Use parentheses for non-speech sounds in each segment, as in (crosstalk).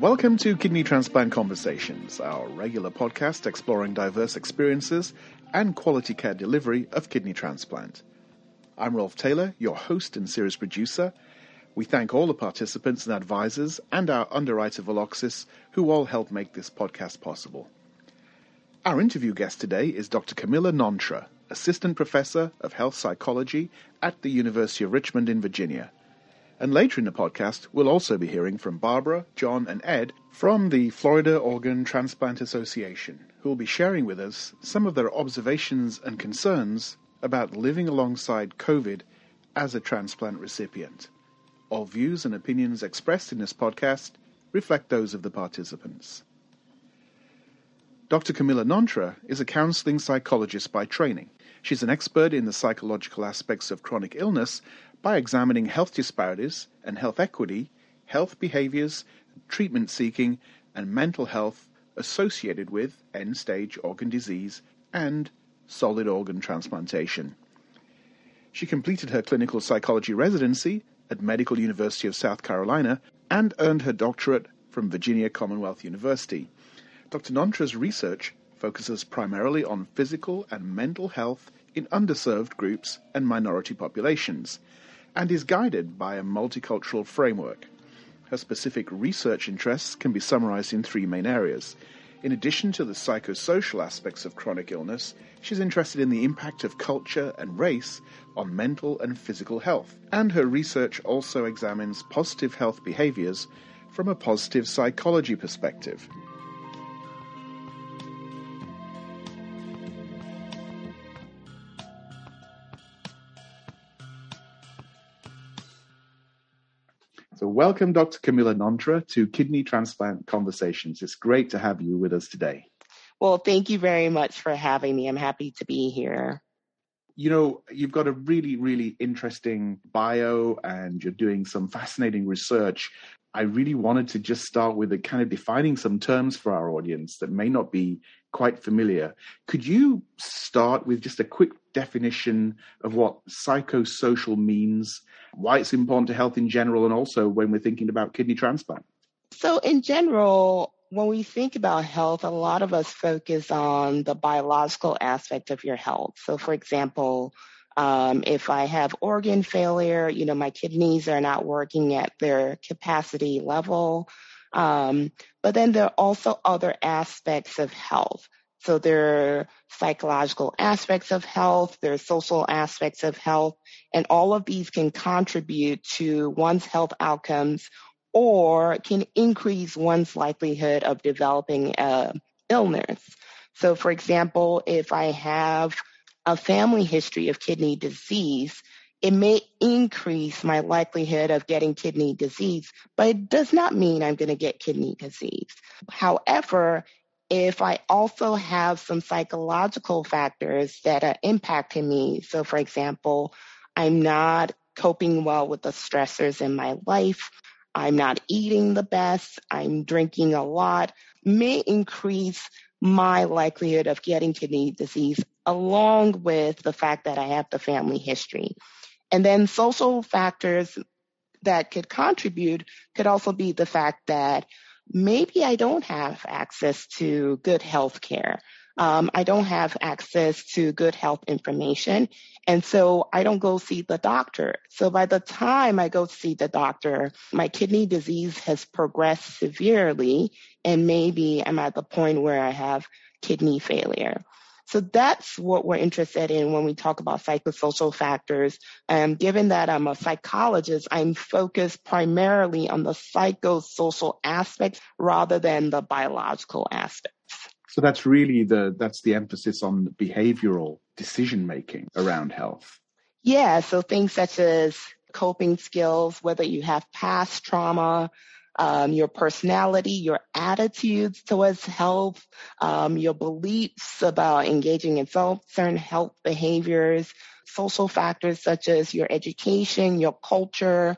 Welcome to Kidney Transplant Conversations, our regular podcast exploring diverse experiences and quality care delivery of kidney transplant. I'm Rolf Taylor, your host and series producer. We thank all the participants and advisors and our underwriter Veloxis who all help make this podcast possible. Our interview guest today is Dr. Camilla Nonterah, Assistant Professor of Health Psychology at the University of Richmond in Virginia. And later in the podcast, we'll also be hearing from Barbara, John, and Ed from the Florida Organ Transplant Association, who will be sharing with us some of their observations and concerns about living alongside COVID as a transplant recipient. All views and opinions expressed in this podcast reflect those of the participants. Dr. Camilla Nonterah is a counseling psychologist by training. She's an expert in the psychological aspects of chronic illness by examining health disparities and health equity, health behaviors, treatment seeking, and mental health associated with end stage organ disease and solid organ transplantation. She completed her clinical psychology residency at Medical University of South Carolina and earned her doctorate from Virginia Commonwealth University. Dr. Nonterah's research focuses primarily on physical and mental health in underserved groups and minority populations and is guided by a multicultural framework. Her specific research interests can be summarized in three main areas. In addition to the psychosocial aspects of chronic illness, she's interested in the impact of culture and race on mental and physical health. And her research also examines positive health behaviors from a positive psychology perspective. Welcome, Dr. Camilla Nonterah, to Kidney Transplant Conversations. It's great to have you with us today. Well, thank you very much for having me. I'm happy to be here. You know, you've got a really, really interesting bio and you're doing some fascinating research. I really wanted to just start with a kind of defining some terms for our audience that may not be quite familiar. Could you start with just a quick definition of what psychosocial means, why it's important to health in general, and also when we're thinking about kidney transplant? So, in general, when we think about health, a lot of us focus on the biological aspect of your health. So, for example, um, if I have organ failure, you know, my kidneys are not working at their capacity level. Um, but then there are also other aspects of health. So there are psychological aspects of health, there are social aspects of health, and all of these can contribute to one's health outcomes or can increase one's likelihood of developing a illness. So for example, if I have a family history of kidney disease, it may increase my likelihood of getting kidney disease, but it does not mean I'm going to get kidney disease. However, if I also have some psychological factors that are impacting me, so for example, I'm not coping well with the stressors in my life, I'm not eating the best, I'm drinking a lot, may increase my likelihood of getting kidney disease along with the fact that I have the family history. And then social factors that could contribute could also be the fact that maybe I don't have access to good health care. Um, I don't have access to good health information. And so I don't go see the doctor. So by the time I go see the doctor, my kidney disease has progressed severely and maybe I'm at the point where I have kidney failure. So that's what we're interested in when we talk about psychosocial factors. And given that I'm a psychologist, I'm focused primarily on the psychosocial aspects rather than the biological aspects. So that's really the that's the emphasis on behavioral decision making around health. Yeah, so things such as coping skills, whether you have past trauma, um, your personality, your attitudes towards health, um, your beliefs about engaging in certain health behaviors, social factors such as your education, your culture,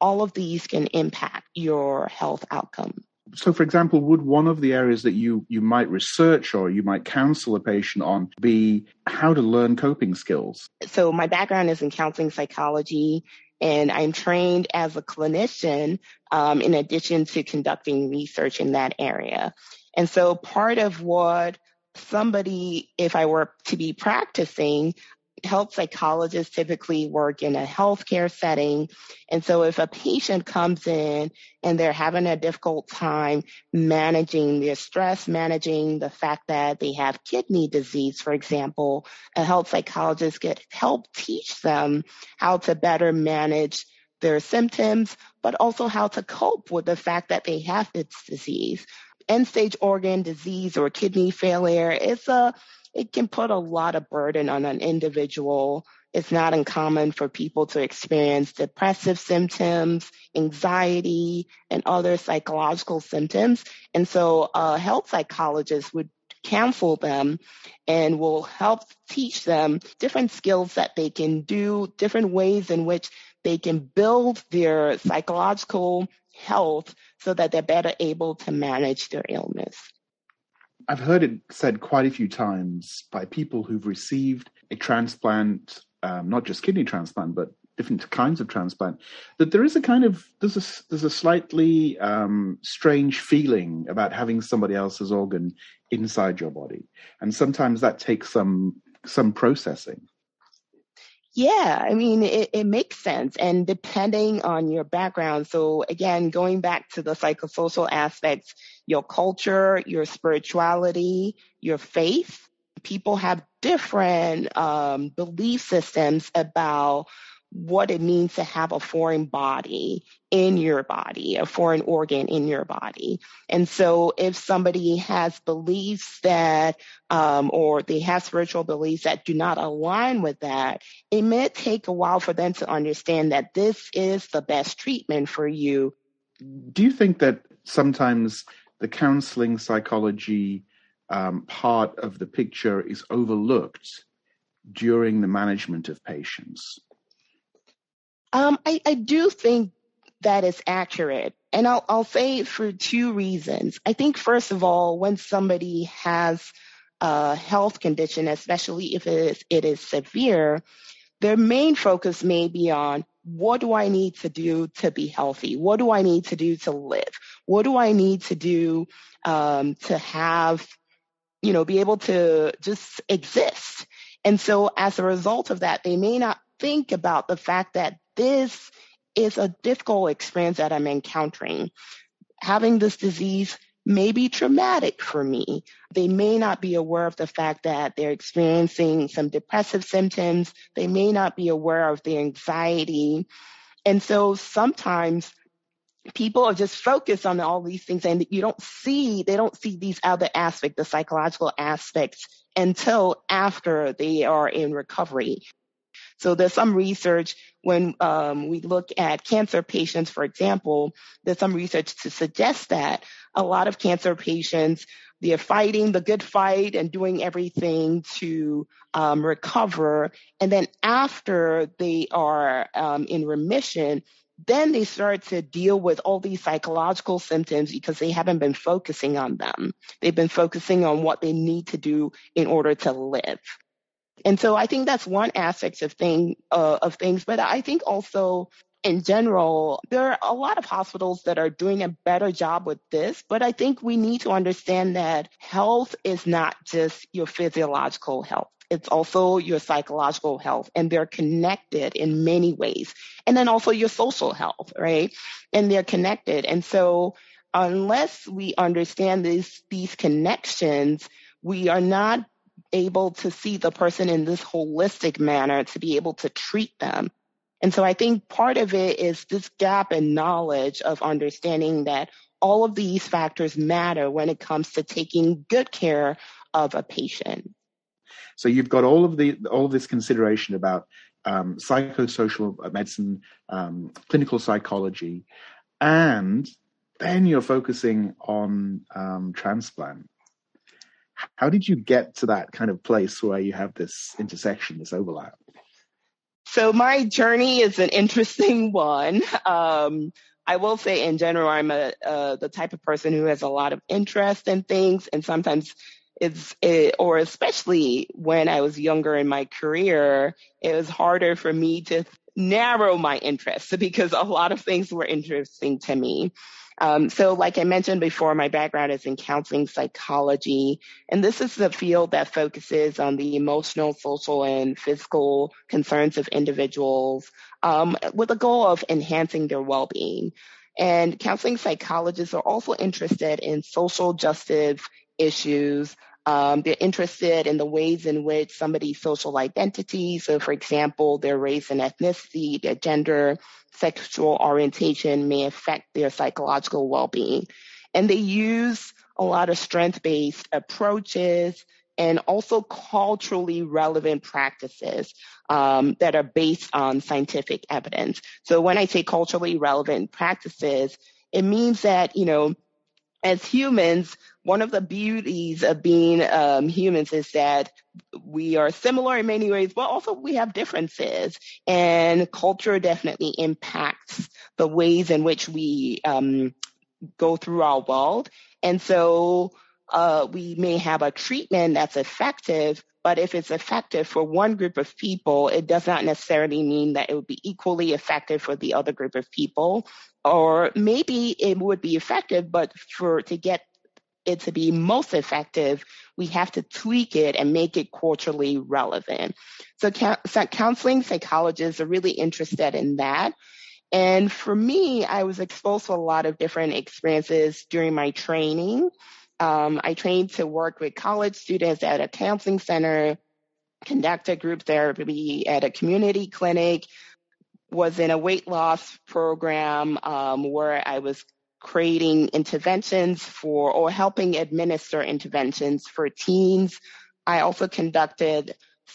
all of these can impact your health outcome. So, for example, would one of the areas that you, you might research or you might counsel a patient on be how to learn coping skills? So, my background is in counseling psychology and I'm trained as a clinician um, in addition to conducting research in that area. And so part of what somebody, if I were to be practicing, health psychologists typically work in a healthcare setting. And so if a patient comes in and they're having a difficult time managing their stress, managing the fact that they have kidney disease, for example, a health psychologist could help teach them how to better manage their symptoms, but also how to cope with the fact that they have this disease. End stage organ disease or kidney failure is a it can put a lot of burden on an individual. It's not uncommon for people to experience depressive symptoms, anxiety, and other psychological symptoms. And so a health psychologist would counsel them and will help teach them different skills that they can do, different ways in which they can build their psychological health so that they're better able to manage their illness. I've heard it said quite a few times by people who've received a transplant, um, not just kidney transplant, but different kinds of transplant, that there is a kind of there's a there's a slightly um, strange feeling about having somebody else's organ inside your body, and sometimes that takes some some processing. Yeah, I mean, it, it makes sense. And depending on your background, so again, going back to the psychosocial aspects, your culture, your spirituality, your faith, people have different um, belief systems about what it means to have a foreign body in your body, a foreign organ in your body. And so if somebody has beliefs that, um, or they have spiritual beliefs that do not align with that, it may take a while for them to understand that this is the best treatment for you. Do you think that sometimes the counseling psychology um, part of the picture is overlooked during the management of patients? Um, I, I do think that is accurate. And I'll, I'll say for two reasons. I think, first of all, when somebody has a health condition, especially if it is, it is severe, their main focus may be on what do I need to do to be healthy? What do I need to do to live? What do I need to do um, to have, you know, be able to just exist? And so as a result of that, they may not think about the fact that this is a difficult experience that I'm encountering. Having this disease may be traumatic for me. They may not be aware of the fact that they're experiencing some depressive symptoms. They may not be aware of the anxiety. And so sometimes people are just focused on all these things and you don't see, they don't see these other aspects, the psychological aspects until after they are in recovery. So there's some research when um, we look at cancer patients, for example, there's some research to suggest that a lot of cancer patients they're fighting the good fight and doing everything to um, recover. And then after they are um, in remission, then they start to deal with all these psychological symptoms because they haven't been focusing on them. They've been focusing on what they need to do in order to live. And so I think that's one aspect of thing uh, of things. But I think also in general, there are a lot of hospitals that are doing a better job with this. But I think we need to understand that health is not just your physiological health. It's also your psychological health and they're connected in many ways. And then also your social health, right? And they're connected. And so unless we understand these, these connections, we are not able to see the person in this holistic manner to be able to treat them. And so I think part of it is this gap in knowledge of understanding that all of these factors matter when it comes to taking good care of a patient. So you've got all of the all of this consideration about um, psychosocial medicine, um, clinical psychology, and then you're focusing on um, transplant. How did you get to that kind of place where you have this intersection, this overlap? So my journey is an interesting (laughs) one. Um, I will say in general, I'm a, uh, the type of person who has a lot of interest in things and sometimes it's, it, or especially when I was younger in my career, it was harder for me to narrow my interests (laughs) because a lot of things were interesting to me. Um, so, like I mentioned before, my background is in counseling psychology, and this is the field that focuses on the emotional, social, and physical concerns of individuals um, with the goal of enhancing their well being. And counseling psychologists are also interested in social justice issues. Um, they're interested in the ways in which somebody's social identity, so for example, their race and ethnicity, their gender, sexual orientation may affect their psychological well-being. And they use a lot of strength-based approaches and also culturally relevant practices um, that are based on scientific evidence. So when I say culturally relevant practices, it means that, you know, as humans, one of the beauties of being um, humans is that we are similar in many ways, but also we have differences. And culture definitely impacts the ways in which we um, go through our world. And so uh, we may have a treatment that's effective, but if it's effective for one group of people, it does not necessarily mean that it would be equally effective for the other group of people. Or maybe it would be effective, but for to get it to be most effective, we have to tweak it and make it culturally relevant. So, counseling psychologists are really interested in that. And for me, I was exposed to a lot of different experiences during my training. Um, I trained to work with college students at a counseling center, conducted group therapy at a community clinic, was in a weight loss program um, where I was creating interventions for or helping administer interventions for teens. I also conducted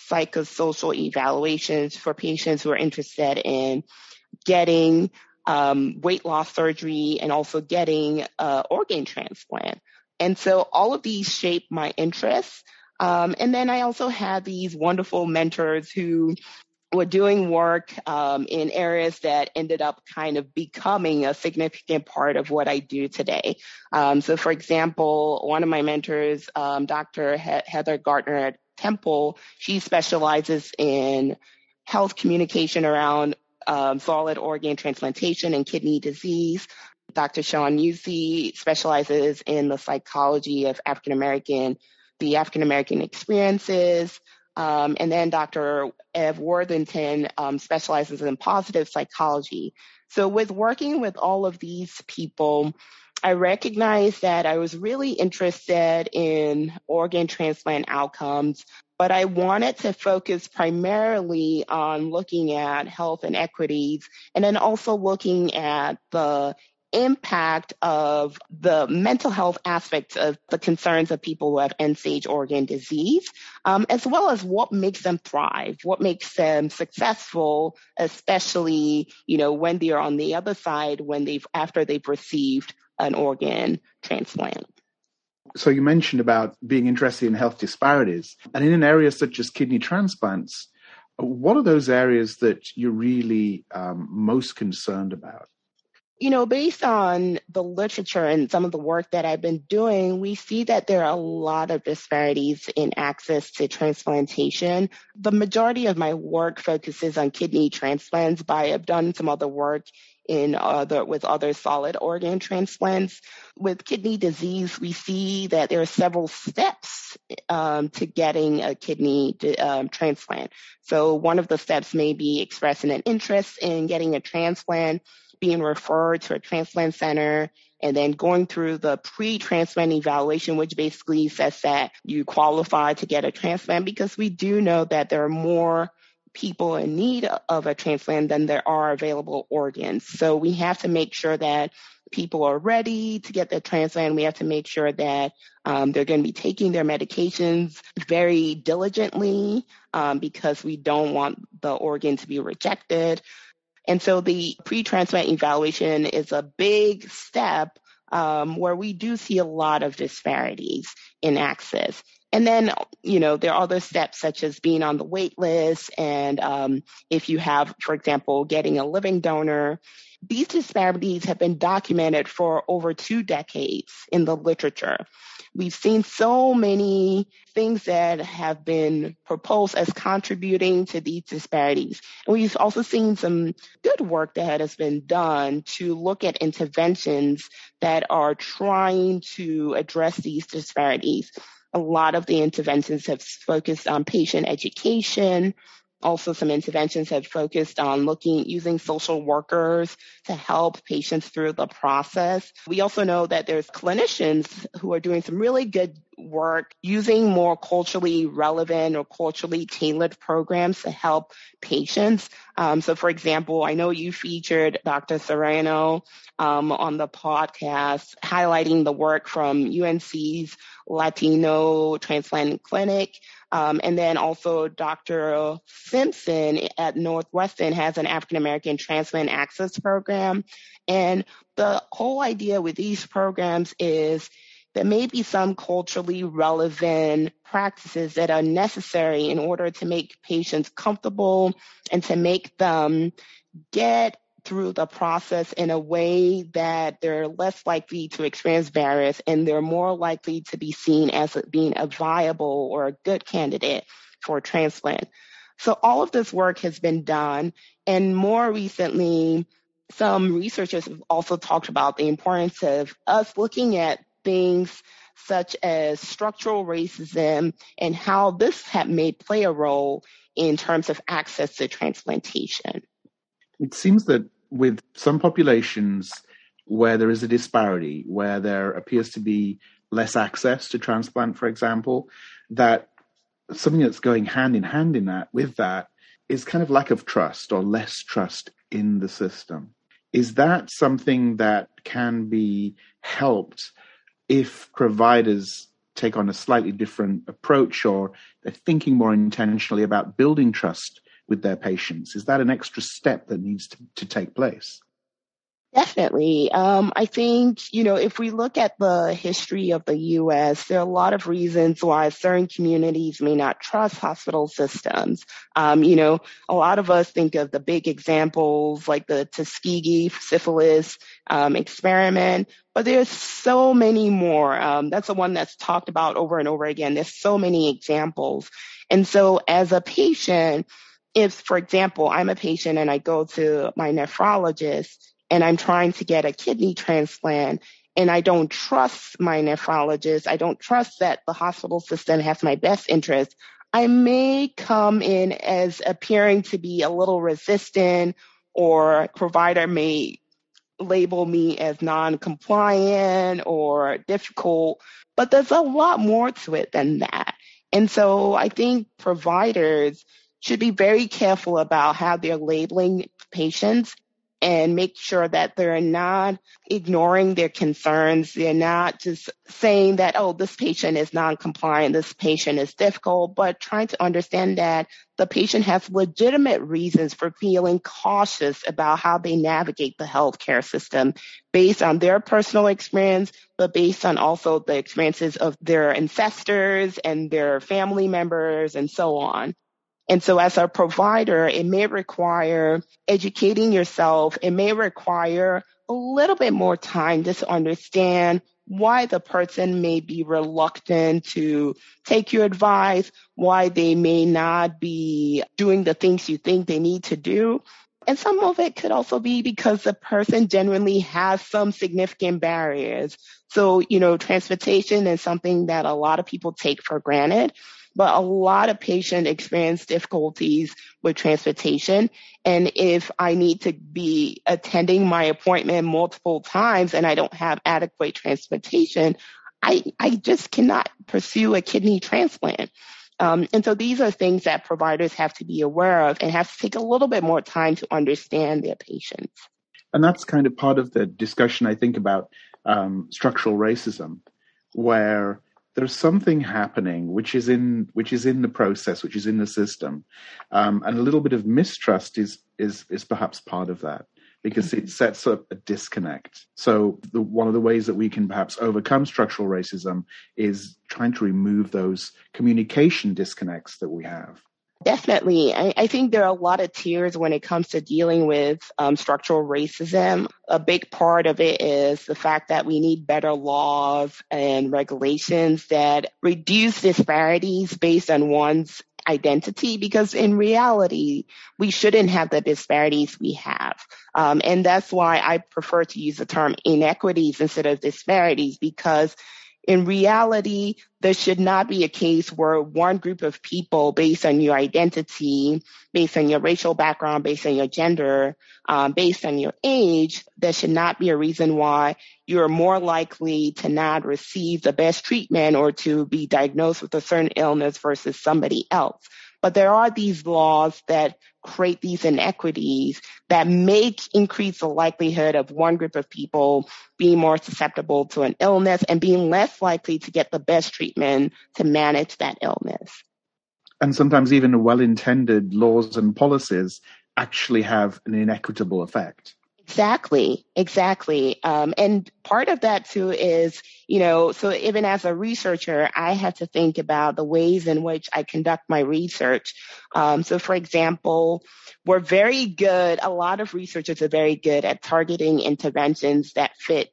psychosocial evaluations for patients who are interested in getting um, weight loss surgery and also getting uh, organ transplant. And so all of these shaped my interests. Um, and then I also had these wonderful mentors who were doing work um, in areas that ended up kind of becoming a significant part of what I do today. Um, so, for example, one of my mentors, um, Dr. He- Heather Gardiner at Temple, she specializes in health communication around um, solid organ transplantation and kidney disease. Dr. Sean Musey specializes in the psychology of African American, the African American experiences. Um, and then Dr. Ev Worthington um, specializes in positive psychology. So, with working with all of these people, I recognized that I was really interested in organ transplant outcomes, but I wanted to focus primarily on looking at health inequities and then also looking at the impact of the mental health aspects of the concerns of people who have end stage organ disease, um, as well as what makes them thrive, what makes them successful, especially, you know, when they are on the other side, when they've, after they've received an organ transplant. So you mentioned about being interested in health disparities and in an area such as kidney transplants, what are those areas that you're really um, most concerned about? You know, based on the literature and some of the work that I've been doing, we see that there are a lot of disparities in access to transplantation. The majority of my work focuses on kidney transplants, but I have done some other work in other with other solid organ transplants. With kidney disease, we see that there are several steps um, to getting a kidney um, transplant. So one of the steps may be expressing an interest in getting a transplant being referred to a transplant center and then going through the pre-transplant evaluation, which basically says that you qualify to get a transplant because we do know that there are more people in need of a transplant than there are available organs. So we have to make sure that people are ready to get the transplant. We have to make sure that um, they're going to be taking their medications very diligently um, because we don't want the organ to be rejected. And so the pre-transplant evaluation is a big step um, where we do see a lot of disparities in access. And then, you know, there are other steps such as being on the wait list. And um, if you have, for example, getting a living donor, these disparities have been documented for over two decades in the literature. we've seen so many things that have been proposed as contributing to these disparities. And we've also seen some good work that has been done to look at interventions that are trying to address these disparities. A lot of the interventions have focused on patient education, also, some interventions have focused on looking using social workers to help patients through the process. We also know that there's clinicians who are doing some really good work using more culturally relevant or culturally tailored programs to help patients. Um, so, for example, I know you featured Dr. Serrano um, on the podcast, highlighting the work from UNC's Latino Transplant Clinic. Um, and then also Dr. Simpson at Northwestern has an African American transplant access program. And the whole idea with these programs is there may be some culturally relevant practices that are necessary in order to make patients comfortable and to make them get through the process in a way that they're less likely to experience barriers and they're more likely to be seen as being a viable or a good candidate for transplant. So all of this work has been done and more recently, some researchers have also talked about the importance of us looking at things such as structural racism and how this may play a role in terms of access to transplantation. It seems that with some populations where there is a disparity, where there appears to be less access to transplant, for example, that something that's going hand in hand in that with that is kind of lack of trust or less trust in the system. Is that something that can be helped if providers take on a slightly different approach or they're thinking more intentionally about building trust with their patients? Is that an extra step that needs to, to take place? Definitely. Um, I think, you know, if we look at the history of the U.S., there are a lot of reasons why certain communities may not trust hospital systems. Um, you know, a lot of us think of the big examples like the Tuskegee syphilis um, experiment, but there's so many more. Um, that's the one that's talked about over and over again. There's so many examples. And so as a patient, if, for example, I'm a patient and I go to my nephrologist and I'm trying to get a kidney transplant and I don't trust my nephrologist, I don't trust that the hospital system has my best interest, I may come in as appearing to be a little resistant or provider may label me as non-compliant or difficult, but there's a lot more to it than that. And so I think providers should be very careful about how they're labeling patients and make sure that they're not ignoring their concerns. They're not just saying that, oh, this patient is non-compliant, this patient is difficult, but trying to understand that the patient has legitimate reasons for feeling cautious about how they navigate the healthcare system based on their personal experience, but based on also the experiences of their ancestors and their family members and so on. And so as a provider, it may require educating yourself. It may require a little bit more time just to understand why the person may be reluctant to take your advice, why they may not be doing the things you think they need to do. And some of it could also be because the person genuinely has some significant barriers. So, you know, transportation is something that a lot of people take for granted but a lot of patients experience difficulties with transportation. And if I need to be attending my appointment multiple times and I don't have adequate transportation, I, I just cannot pursue a kidney transplant. Um, and so these are things that providers have to be aware of and have to take a little bit more time to understand their patients. And that's kind of part of the discussion, I think, about um, structural racism, where there's something happening which is in which is in the process, which is in the system, um, and a little bit of mistrust is is is perhaps part of that because mm-hmm. it sets up a disconnect. So the, one of the ways that we can perhaps overcome structural racism is trying to remove those communication disconnects that we have. Definitely. I, I, think there are a lot of tiers when it comes to dealing with um, structural racism. A big part of it is the fact that we need better laws and regulations that reduce disparities based on one's identity because in reality, we shouldn't have the disparities we have. Um, and that's why I prefer to use the term inequities instead of disparities because in reality, there should not be a case where one group of people, based on your identity, based on your racial background, based on your gender, um, based on your age, there should not be a reason why you're more likely to not receive the best treatment or to be diagnosed with a certain illness versus somebody else. But there are these laws that create these inequities that make increase the likelihood of one group of people being more susceptible to an illness and being less likely to get the best treatment to manage that illness. And sometimes even well-intended laws and policies actually have an inequitable effect. Exactly, exactly. Um, and part of that too is, you know, so even as a researcher, I have to think about the ways in which I conduct my research. Um, so for example, we're very good, a lot of researchers are very good at targeting interventions that fit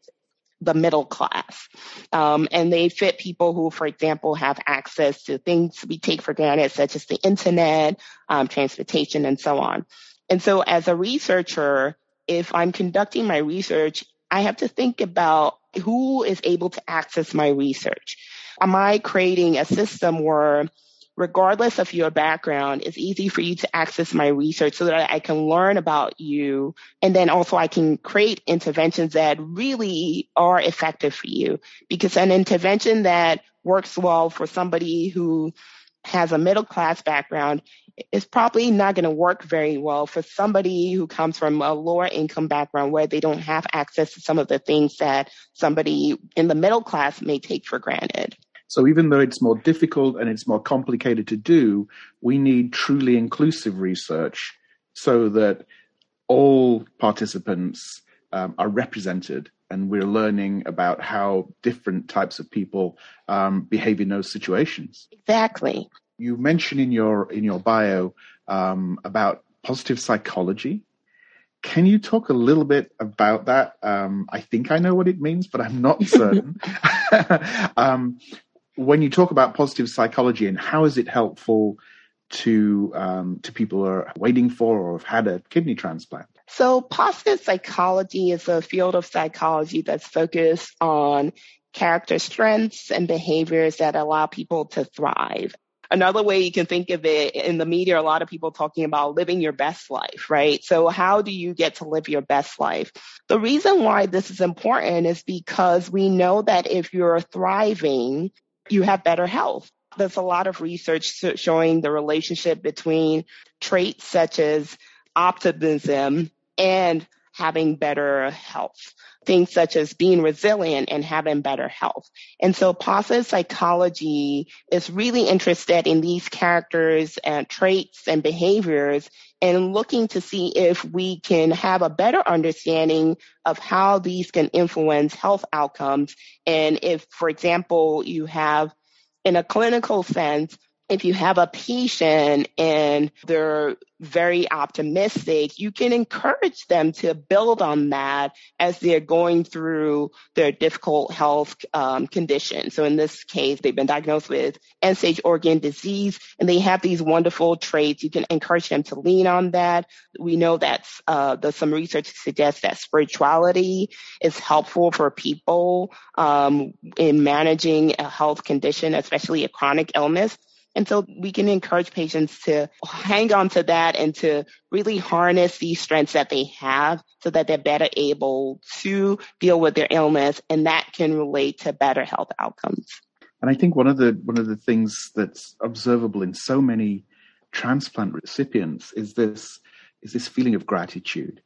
the middle class. Um, and they fit people who, for example, have access to things we take for granted, such as the internet, um, transportation, and so on. And so as a researcher, if I'm conducting my research, I have to think about who is able to access my research. Am I creating a system where regardless of your background, it's easy for you to access my research so that I can learn about you. And then also I can create interventions that really are effective for you because an intervention that works well for somebody who has a middle class background is probably not going to work very well for somebody who comes from a lower income background where they don't have access to some of the things that somebody in the middle class may take for granted. So even though it's more difficult and it's more complicated to do, we need truly inclusive research so that all participants um, are represented and we're learning about how different types of people um, behave in those situations. Exactly you mention in your in your bio um, about positive psychology. Can you talk a little bit about that? Um, I think I know what it means, but I'm not (laughs) certain. (laughs) um, when you talk about positive psychology and how is it helpful to um, to people who are waiting for or have had a kidney transplant? So, positive psychology is a field of psychology that's focused on character strengths and behaviors that allow people to thrive. Another way you can think of it in the media, a lot of people talking about living your best life, right? So how do you get to live your best life? The reason why this is important is because we know that if you're thriving, you have better health. There's a lot of research showing the relationship between traits such as optimism and having better health things such as being resilient and having better health. And so positive psychology is really interested in these characters and traits and behaviors and looking to see if we can have a better understanding of how these can influence health outcomes. And if, for example, you have in a clinical sense, if you have a patient and they're very optimistic, you can encourage them to build on that as they're going through their difficult health um, condition. So in this case, they've been diagnosed with end-stage organ disease, and they have these wonderful traits. You can encourage them to lean on that. We know that uh, there's some research suggests that spirituality is helpful for people um, in managing a health condition, especially a chronic illness. And so we can encourage patients to hang on to that and to really harness these strengths that they have so that they're better able to deal with their illness and that can relate to better health outcomes. And I think one of the one of the things that's observable in so many transplant recipients is this is this feeling of gratitude.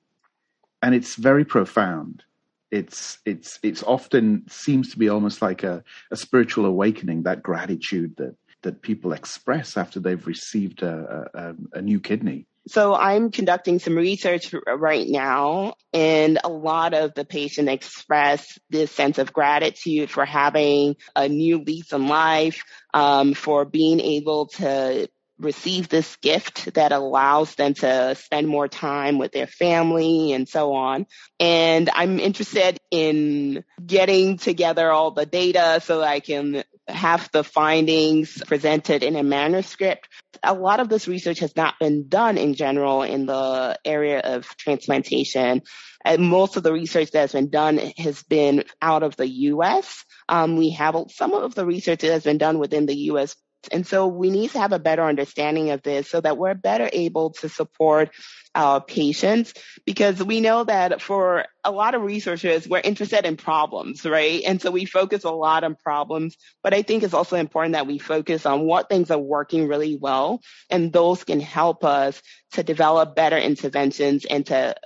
And it's very profound. It's it's it's often seems to be almost like a, a spiritual awakening, that gratitude that that people express after they've received a, a, a new kidney? So I'm conducting some research right now, and a lot of the patients express this sense of gratitude for having a new lease on life, um, for being able to receive this gift that allows them to spend more time with their family and so on. And I'm interested in getting together all the data so I can have the findings presented in a manuscript. A lot of this research has not been done in general in the area of transplantation. And most of the research that's been done has been out of the U.S. Um, we have some of the research that has been done within the U.S. And so we need to have a better understanding of this so that we're better able to support our patients because we know that for a lot of researchers, we're interested in problems, right? And so we focus a lot on problems, but I think it's also important that we focus on what things are working really well and those can help us to develop better interventions and to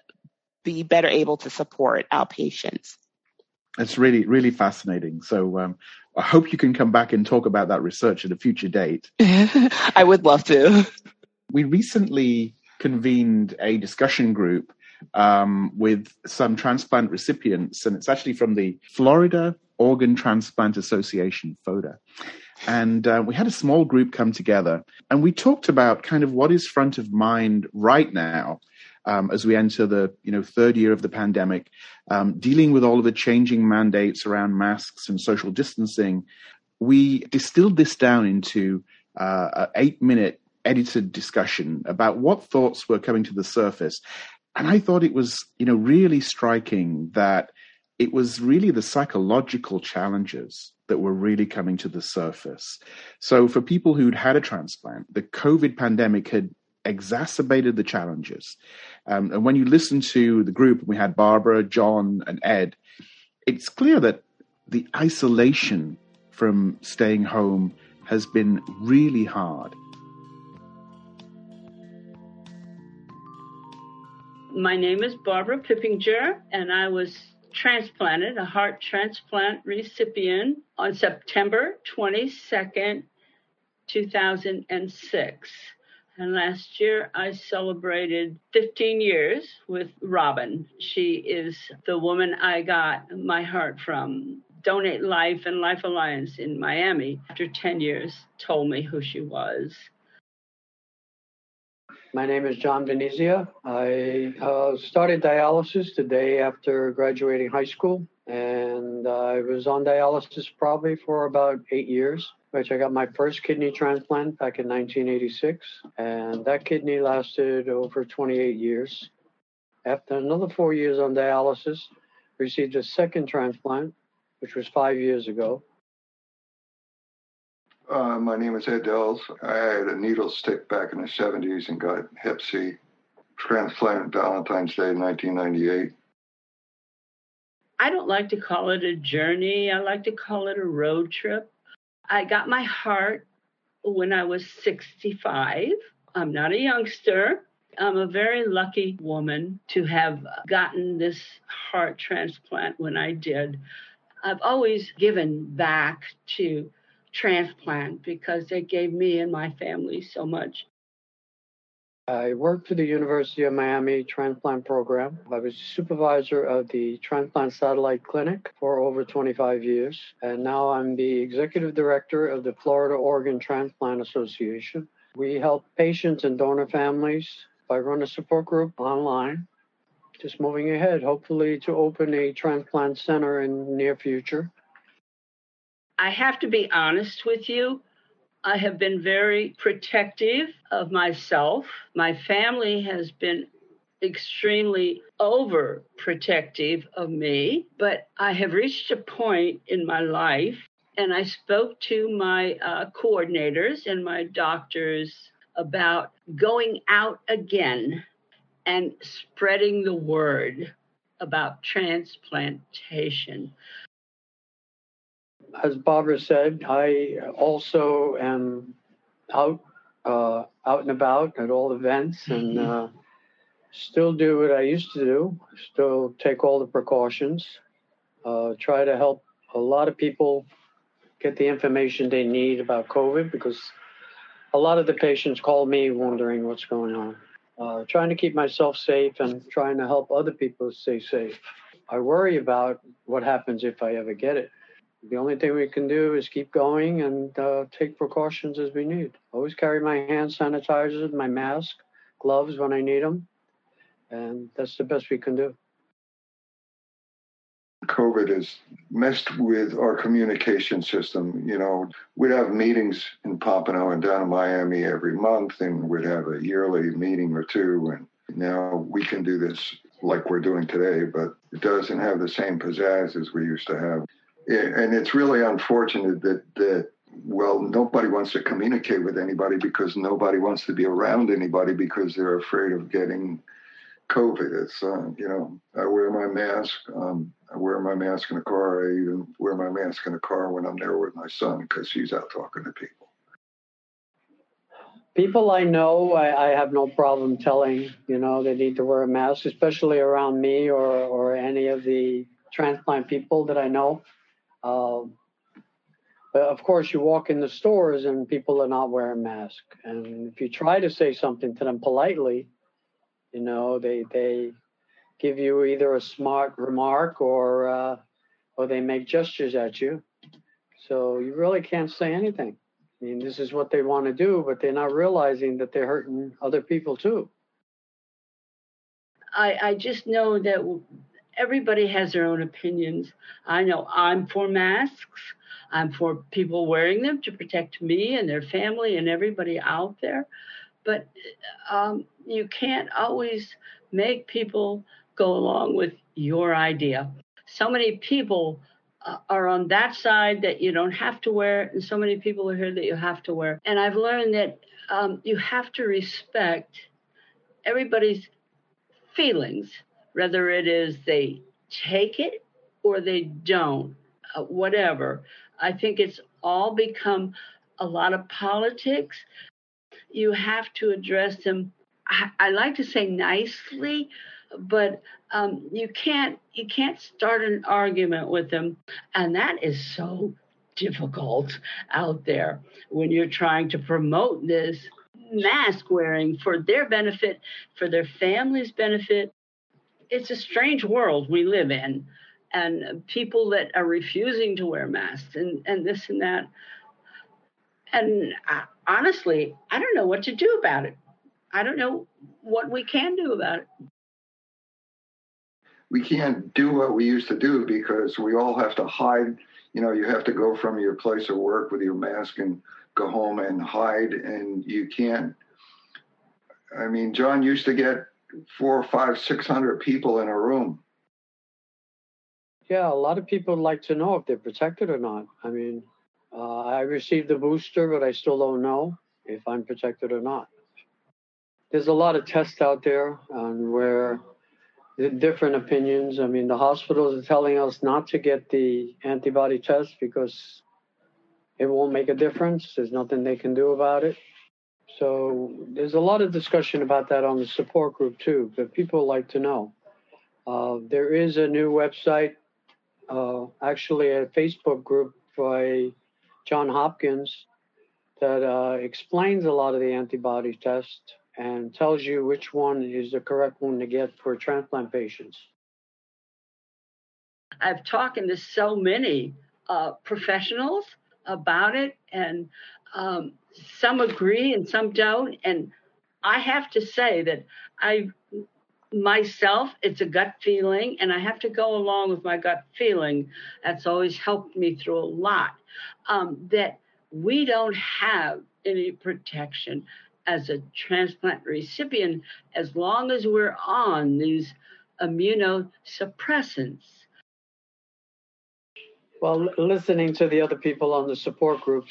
be better able to support our patients. It's really, really fascinating. So um, I hope you can come back and talk about that research at a future date. (laughs) I would love to. We recently convened a discussion group um, with some transplant recipients, and it's actually from the Florida Organ Transplant Association, FOTA. And uh, we had a small group come together, and we talked about kind of what is front of mind right now um, as we enter the you know third year of the pandemic, um, dealing with all of the changing mandates around masks and social distancing, we distilled this down into uh, an eight-minute edited discussion about what thoughts were coming to the surface, and I thought it was you know really striking that it was really the psychological challenges that were really coming to the surface. So, for people who'd had a transplant, the COVID pandemic had exacerbated the challenges. Um, and when you listen to the group, we had Barbara, John, and Ed, it's clear that the isolation from staying home has been really hard. My name is Barbara Pippinger, and I was transplanted, a heart transplant recipient, on September 22nd, 2006. And last year I celebrated 15 years with Robin. She is the woman I got my heart from. Donate Life and Life Alliance in Miami, after 10 years, told me who she was. My name is John Venezia. I uh, started dialysis the day after graduating high school, and I was on dialysis probably for about eight years which I got my first kidney transplant back in 1986, and that kidney lasted over 28 years. After another four years on dialysis, received a second transplant, which was five years ago. Uh, my name is Ed Dells. I had a needle stick back in the 70s and got Hep C transplant Valentine's Day 1998. I don't like to call it a journey. I like to call it a road trip. I got my heart when I was 65. I'm not a youngster. I'm a very lucky woman to have gotten this heart transplant when I did. I've always given back to transplant because they gave me and my family so much. I worked for the University of Miami transplant program. I was supervisor of the transplant satellite clinic for over 25 years. And now I'm the executive director of the Florida Organ Transplant Association. We help patients and donor families by running a support group online. Just moving ahead, hopefully to open a transplant center in near future. I have to be honest with you. I have been very protective of myself. My family has been extremely overprotective of me, but I have reached a point in my life, and I spoke to my uh, coordinators and my doctors about going out again and spreading the word about transplantation as Barbara said, I also am out uh, out and about at all events and mm-hmm. uh, still do what I used to do. Still take all the precautions. Uh, try to help a lot of people get the information they need about COVID because a lot of the patients call me wondering what's going on. Uh, trying to keep myself safe and trying to help other people stay safe. I worry about what happens if I ever get it the only thing we can do is keep going and uh, take precautions as we need. Always carry my hand sanitizer, my mask, gloves when I need them, and that's the best we can do. COVID has messed with our communication system. You know, we'd have meetings in Pompano and down in Miami every month, and we'd have a yearly meeting or two. And now we can do this like we're doing today, but it doesn't have the same pizzazz as we used to have. And it's really unfortunate that that well, nobody wants to communicate with anybody because nobody wants to be around anybody because they're afraid of getting COVID. It's uh, you know, I wear my mask. Um, I wear my mask in the car. I even wear my mask in the car when I'm there with my son because he's out talking to people. People I know, I, I, have no problem telling, you know, they need to wear a mask, especially around me or, or any of the transplant people that I know. Um, but of course, you walk in the stores and people are not wearing masks. And if you try to say something to them politely, you know, they they give you either a smart remark or uh, or they make gestures at you. So you really can't say anything. I mean, this is what they want to do, but they're not realizing that they're hurting other people too. I, I just know that everybody has their own opinions. I know I'm for masks. I'm for people wearing them to protect me and their family and everybody out there. But um, you can't always make people go along with your idea. So many people uh, are on that side that you don't have to wear, and so many people are here that you have to wear. And I've learned that um, you have to respect everybody's feelings, whether it is they take it or they don't, uh, whatever. I think it's all become a lot of politics. You have to address them. I, I like to say nicely, but um, you can't you can't start an argument with them, and that is so difficult out there when you're trying to promote this mask wearing for their benefit, for their family's benefit. It's a strange world we live in, and people that are refusing to wear masks and, and this and that. And I, honestly, I don't know what to do about it. I don't know what we can do about it we can't do what we used to do because we all have to hide. You know, you have to go from your place of work with your mask and go home and hide, and you can't. I mean, John used to get four, five, six hundred people in a room. Yeah, a lot of people like to know if they're protected or not. I mean, uh, I received the booster, but I still don't know if I'm protected or not. There's a lot of tests out there on where different opinions. I mean, the hospitals are telling us not to get the antibody test because it won't make a difference. There's nothing they can do about it. So there's a lot of discussion about that on the support group too, but people like to know. Uh, there is a new website, uh, actually a Facebook group by John Hopkins that uh, explains a lot of the antibody test and tells you which one is the correct one to get for transplant patients. I've talked to so many uh, professionals about it, and um, some agree and some don't. And I have to say that I myself, it's a gut feeling, and I have to go along with my gut feeling. That's always helped me through a lot. Um, that we don't have any protection as a transplant recipient as long as we're on these immunosuppressants. Well, listening to the other people on the support groups,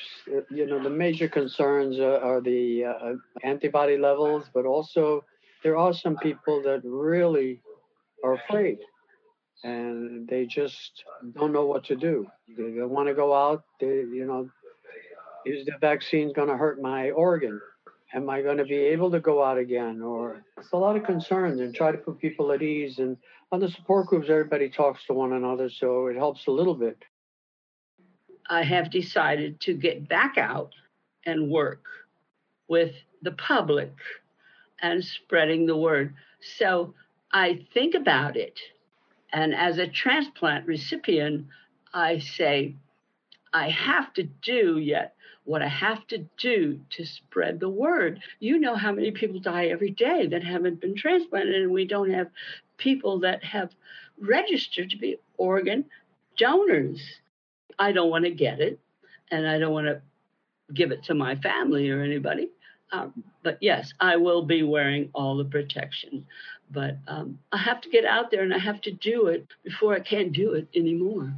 you know, the major concerns are, are the uh, antibody levels, but also there are some people that really are afraid and they just don't know what to do. They, they want to go out, they, you know, is the vaccine going to hurt my organ? am I going to be able to go out again? Or it's a lot of concerns and try to put people at ease. And on the support groups, everybody talks to one another, so it helps a little bit. I have decided to get back out and work with the public and spreading the word. So I think about it. And as a transplant recipient, I say, I have to do yet what I have to do to spread the word. You know how many people die every day that haven't been transplanted, and we don't have people that have registered to be organ donors. I don't want to get it, and I don't want to give it to my family or anybody. Um, but yes, I will be wearing all the protection. But um, I have to get out there and I have to do it before I can't do it anymore.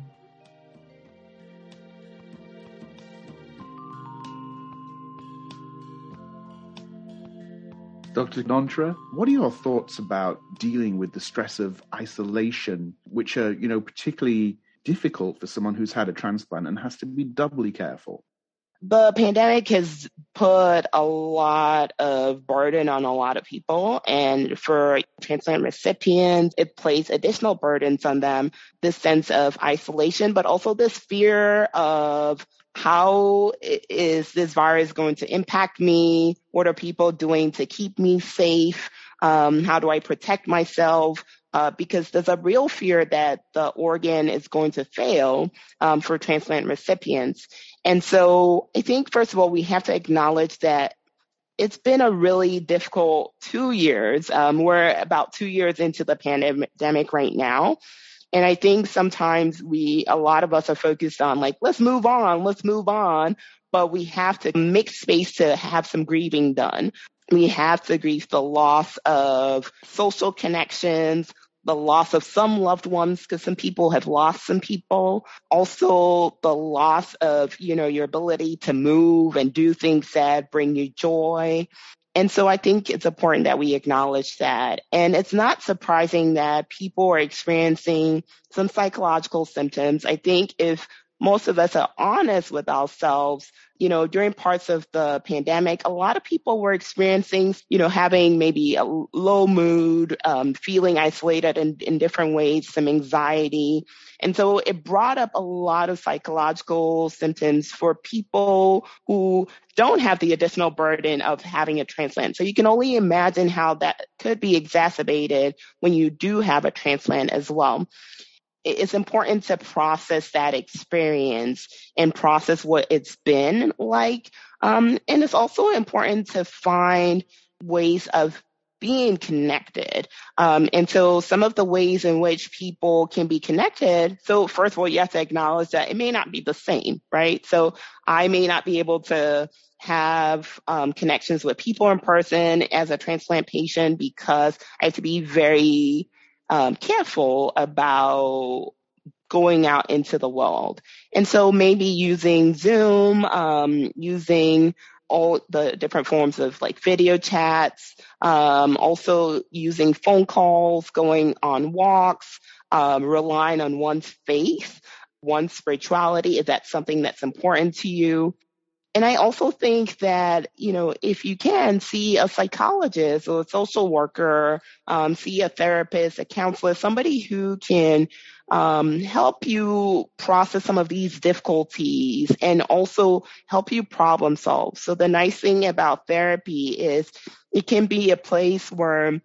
Dr. Nonterah, what are your thoughts about dealing with the stress of isolation, which are, you know, particularly difficult for someone who's had a transplant and has to be doubly careful? The pandemic has put a lot of burden on a lot of people. And for transplant recipients, it places additional burdens on them, this sense of isolation, but also this fear of how is this virus going to impact me? What are people doing to keep me safe? Um, how do I protect myself? Uh, because there's a real fear that the organ is going to fail um, for transplant recipients. And so I think, first of all, we have to acknowledge that it's been a really difficult two years. Um, we're about two years into the pandemic right now. And I think sometimes we, a lot of us are focused on like, let's move on, let's move on. But we have to make space to have some grieving done. We have to grieve the loss of social connections, the loss of some loved ones because some people have lost some people. Also the loss of, you know, your ability to move and do things that bring you joy. And so I think it's important that we acknowledge that. And it's not surprising that people are experiencing some psychological symptoms. I think if most of us are honest with ourselves, you know, during parts of the pandemic, a lot of people were experiencing, you know, having maybe a low mood, um, feeling isolated in, in different ways, some anxiety. And so it brought up a lot of psychological symptoms for people who don't have the additional burden of having a transplant. So you can only imagine how that could be exacerbated when you do have a transplant as well it's important to process that experience and process what it's been like. Um, and it's also important to find ways of being connected. Um, and so some of the ways in which people can be connected. So first of all, you have to acknowledge that it may not be the same, right? So I may not be able to have um, connections with people in person as a transplant patient because I have to be very um, careful about going out into the world. And so maybe using Zoom, um, using all the different forms of like video chats, um, also using phone calls, going on walks, um, relying on one's faith, one's spirituality. Is that something that's important to you? And I also think that, you know, if you can see a psychologist or a social worker, um, see a therapist, a counselor, somebody who can um, help you process some of these difficulties and also help you problem solve. So the nice thing about therapy is it can be a place where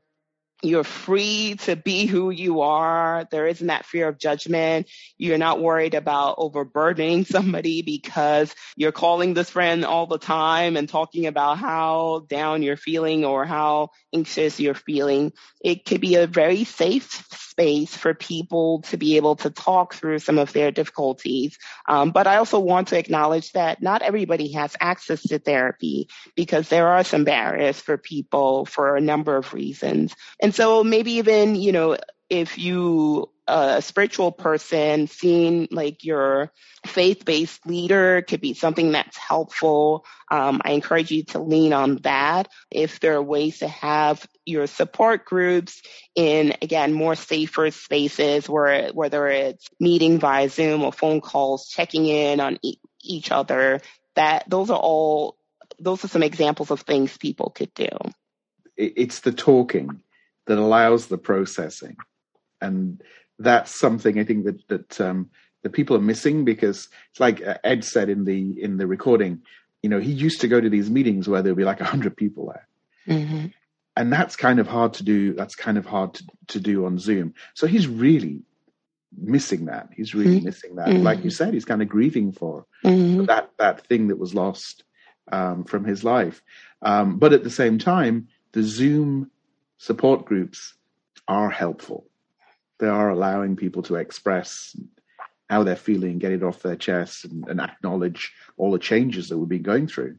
you're free to be who you are. There isn't that fear of judgment. You're not worried about overburdening (laughs) somebody because you're calling this friend all the time and talking about how down you're feeling or how anxious you're feeling. It could be a very safe space for people to be able to talk through some of their difficulties. Um, but I also want to acknowledge that not everybody has access to therapy because there are some barriers for people for a number of reasons. And so maybe even, you know, if you a spiritual person, seeing like your faith-based leader could be something that's helpful. Um, I encourage you to lean on that. If there are ways to have your support groups in again more safer spaces, where whether it's meeting via Zoom or phone calls, checking in on e- each other, that those are all those are some examples of things people could do. It's the talking that allows the processing. And that's something I think that that um, that people are missing because it's like uh, Ed said in the in the recording. You know, he used to go to these meetings where there'd be like a hundred people there, mm-hmm. and that's kind of hard to do. That's kind of hard to, to do on Zoom. So he's really missing that. He's really mm-hmm. missing that. Mm-hmm. Like you said, he's kind of grieving for mm-hmm. that that thing that was lost um, from his life. Um, but at the same time, the Zoom support groups are helpful. They are allowing people to express how they're feeling, get it off their chest, and, and acknowledge all the changes that we've been going through.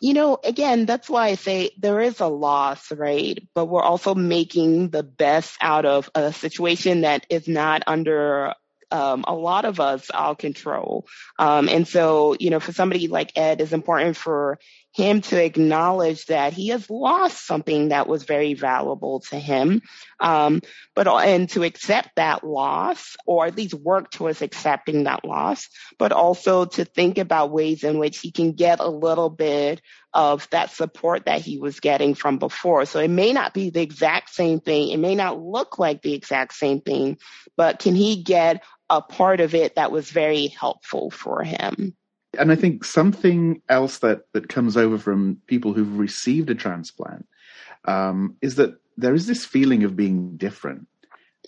You know, again, that's why I say there is a loss, right? But we're also making the best out of a situation that is not under um, a lot of us our control. Um, and so, you know, for somebody like Ed, it's important for him to acknowledge that he has lost something that was very valuable to him, um, but and to accept that loss, or at least work towards accepting that loss, but also to think about ways in which he can get a little bit of that support that he was getting from before. So it may not be the exact same thing, it may not look like the exact same thing, but can he get a part of it that was very helpful for him? And I think something else that, that comes over from people who've received a transplant um, is that there is this feeling of being different,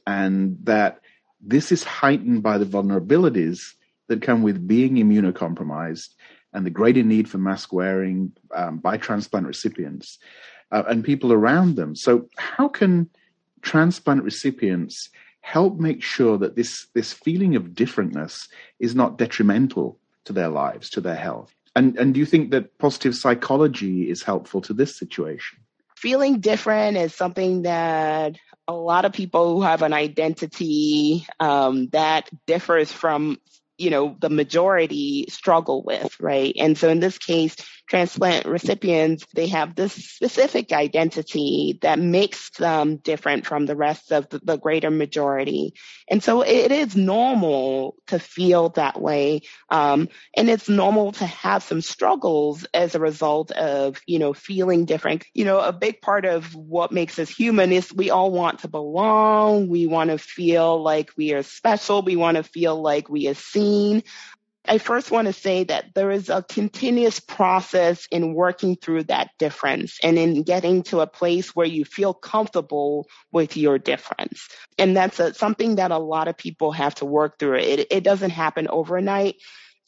and that this is heightened by the vulnerabilities that come with being immunocompromised and the greater need for mask wearing um, by transplant recipients uh, and people around them. So, how can transplant recipients help make sure that this this feeling of differentness is not detrimental to their lives, to their health. And and do you think that positive psychology is helpful to this situation? Feeling different is something that a lot of people who have an identity um, that differs from you know the majority struggle with, right? And so in this case, transplant recipients, they have this specific identity that makes them different from the rest of the, greater majority. And so it is normal to feel that way. Um, and it's normal to have some struggles as a result of, you know, feeling different. You know, a big part of what makes us human is we all want to belong. We want to feel like we are special. We want to feel like we are seen. I first want to say that there is a continuous process in working through that difference and in getting to a place where you feel comfortable with your difference. And that's a, something that a lot of people have to work through. It, it doesn't happen overnight.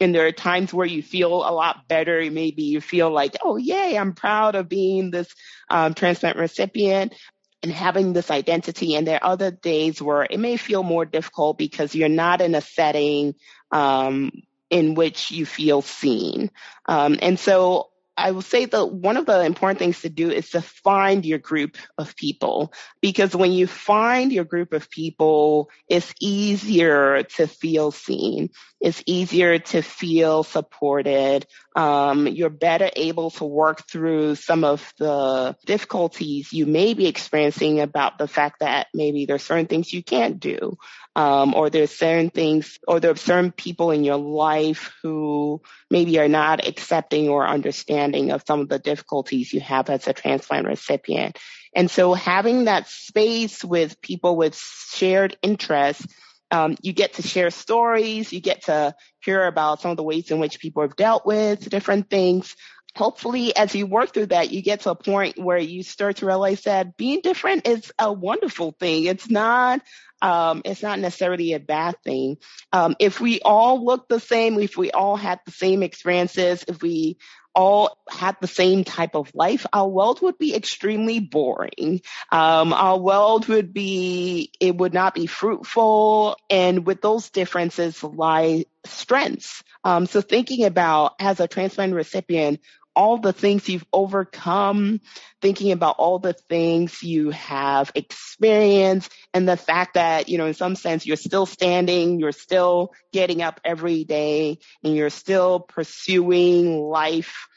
And there are times where you feel a lot better. Maybe you feel like, oh, yay, I'm proud of being this um, transplant recipient and having this identity. And there are other days where it may feel more difficult because you're not in a setting um, in which you feel seen. Um, and so I will say that one of the important things to do is to find your group of people because when you find your group of people, it's easier to feel seen. It's easier to feel supported. Um, you're better able to work through some of the difficulties you may be experiencing about the fact that maybe there's certain things you can't do um, or there's certain things, or there are certain people in your life who maybe are not accepting or understanding of some of the difficulties you have as a transplant recipient. And so having that space with people with shared interests, um, you get to share stories, you get to hear about some of the ways in which people have dealt with different things. Hopefully, as you work through that, you get to a point where you start to realize that being different is a wonderful thing. It's not um, it's not necessarily a bad thing. Um, if we all look the same, if we all had the same experiences, if we all had the same type of life, our world would be extremely boring. Um, our world would be, it would not be fruitful. And with those differences lie strengths. Um, so thinking about as a transplant recipient, all the things you've overcome, thinking about all the things you have experienced, and the fact that, you know, in some sense, you're still standing, you're still getting up every day, and you're still pursuing life.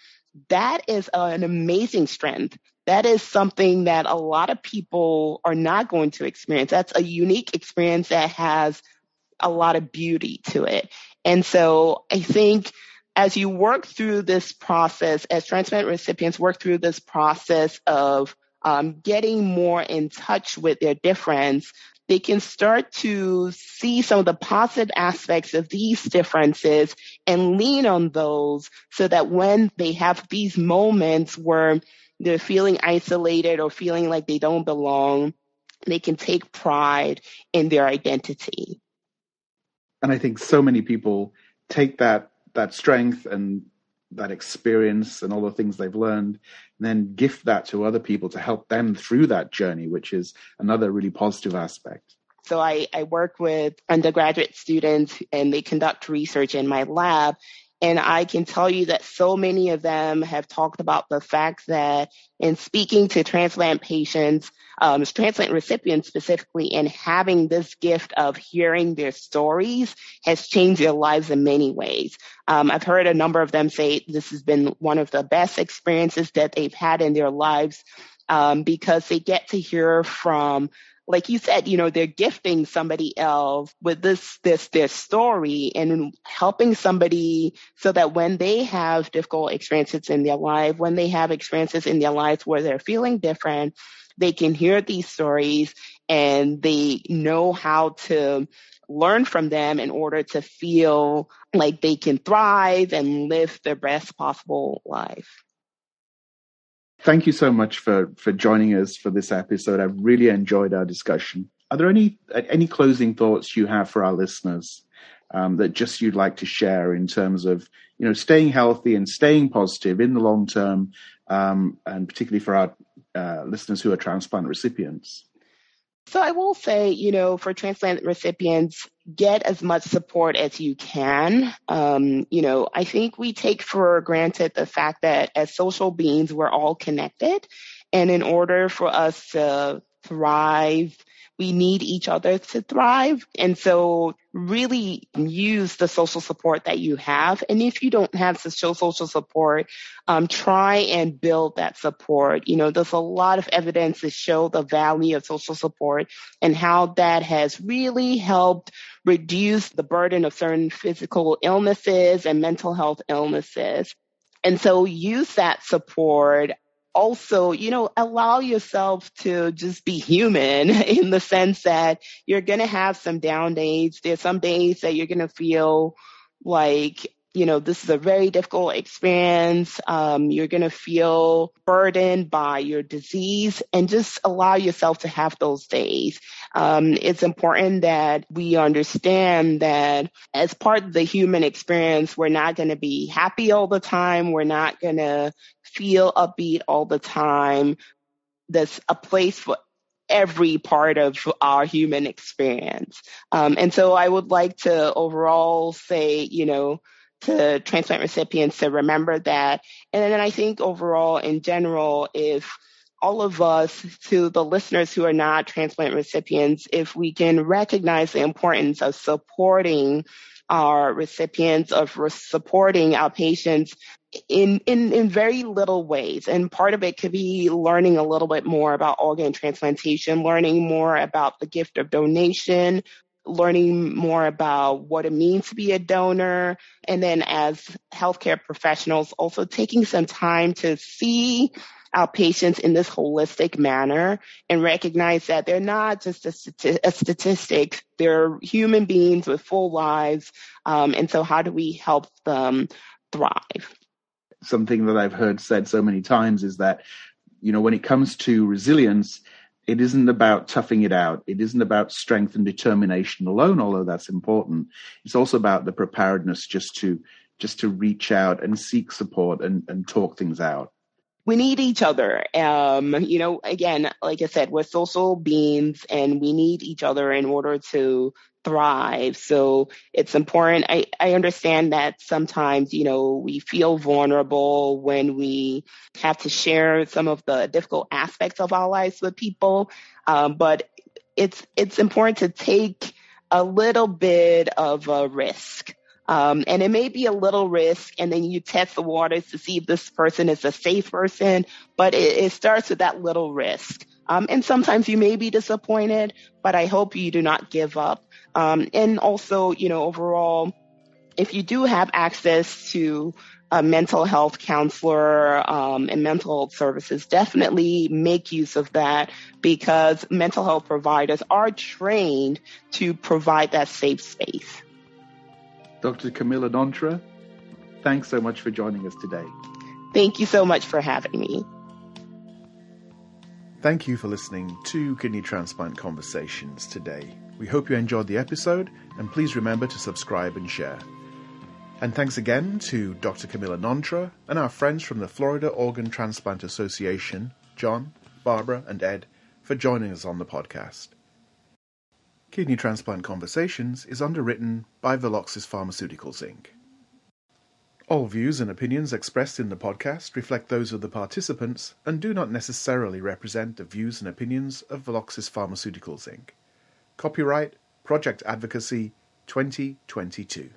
That is an amazing strength. That is something that a lot of people are not going to experience. That's a unique experience that has a lot of beauty to it. And so I think as you work through this process, as transplant recipients work through this process of um, getting more in touch with their difference, they can start to see some of the positive aspects of these differences and lean on those so that when they have these moments where they're feeling isolated or feeling like they don't belong, they can take pride in their identity. And I think so many people take that that strength and that experience and all the things they've learned, and then gift that to other people to help them through that journey, which is another really positive aspect. So I, I work with undergraduate students and they conduct research in my lab. And I can tell you that so many of them have talked about the fact that in speaking to transplant patients, um, transplant recipients specifically, and having this gift of hearing their stories has changed their lives in many ways. Um, I've heard a number of them say this has been one of the best experiences that they've had in their lives um, because they get to hear from like you said, you know, they're gifting somebody else with this, this, their story and helping somebody so that when they have difficult experiences in their life, when they have experiences in their lives where they're feeling different, they can hear these stories and they know how to learn from them in order to feel like they can thrive and live their best possible life. Thank you so much for, for joining us for this episode. I've really enjoyed our discussion. Are there any any closing thoughts you have for our listeners um, that just you'd like to share in terms of you know staying healthy and staying positive in the long term, um, and particularly for our uh, listeners who are transplant recipients? So I will say, you know, for transplant recipients, get as much support as you can. Um, you know, I think we take for granted the fact that as social beings, we're all connected. And in order for us to thrive we need each other to thrive. And so really use the social support that you have. And if you don't have social support, um, try and build that support. You know, there's a lot of evidence to show the value of social support and how that has really helped reduce the burden of certain physical illnesses and mental health illnesses. And so use that support also, you know, allow yourself to just be human (laughs) in the sense that you're going to have some down days. There's some days that you're going to feel like you know, this is a very difficult experience. Um, you're going to feel burdened by your disease and just allow yourself to have those days. Um, it's important that we understand that as part of the human experience, we're not going to be happy all the time. We're not going to feel upbeat all the time. There's a place for every part of our human experience. Um, and so I would like to overall say, you know, to transplant recipients to remember that. And then I think overall, in general, if all of us, to the listeners who are not transplant recipients, if we can recognize the importance of supporting our recipients, of supporting our patients in, in, in very little ways. And part of it could be learning a little bit more about organ transplantation, learning more about the gift of donation, learning more about what it means to be a donor. And then as healthcare professionals, also taking some time to see our patients in this holistic manner and recognize that they're not just a, stati- a statistic, they're human beings with full lives. Um, and so how do we help them thrive? Something that I've heard said so many times is that, you know, when it comes to resilience, it isn't about toughing it out. It isn't about strength and determination alone, although that's important. It's also about the preparedness just to just to reach out and seek support and, and talk things out. We need each other. Um, you know, again, like I said, we're social beings and we need each other in order to thrive. So it's important. I, I understand that sometimes, you know, we feel vulnerable when we have to share some of the difficult aspects of our lives with people. Um, but it's, it's important to take a little bit of a risk. Um, and it may be a little risk, and then you test the waters to see if this person is a safe person, but it, it starts with that little risk. Um, and sometimes you may be disappointed, but I hope you do not give up. Um, and also, you know, overall, if you do have access to a mental health counselor um, and mental health services, definitely make use of that because mental health providers are trained to provide that safe space. Dr. Camilla Nonterah, thanks so much for joining us today. Thank you so much for having me. Thank you for listening to Kidney Transplant Conversations today. We hope you enjoyed the episode, and please remember to subscribe and share. And thanks again to Dr. Camilla Nonterah and our friends from the Florida Organ Transplant Association, John, Barbara, and Ed, for joining us on the podcast. Kidney Transplant Conversations is underwritten by Veloxis Pharmaceuticals Inc. All views and opinions expressed in the podcast reflect those of the participants and do not necessarily represent the views and opinions of Veloxis Pharmaceuticals Inc. Copyright Project Advocacy 2022.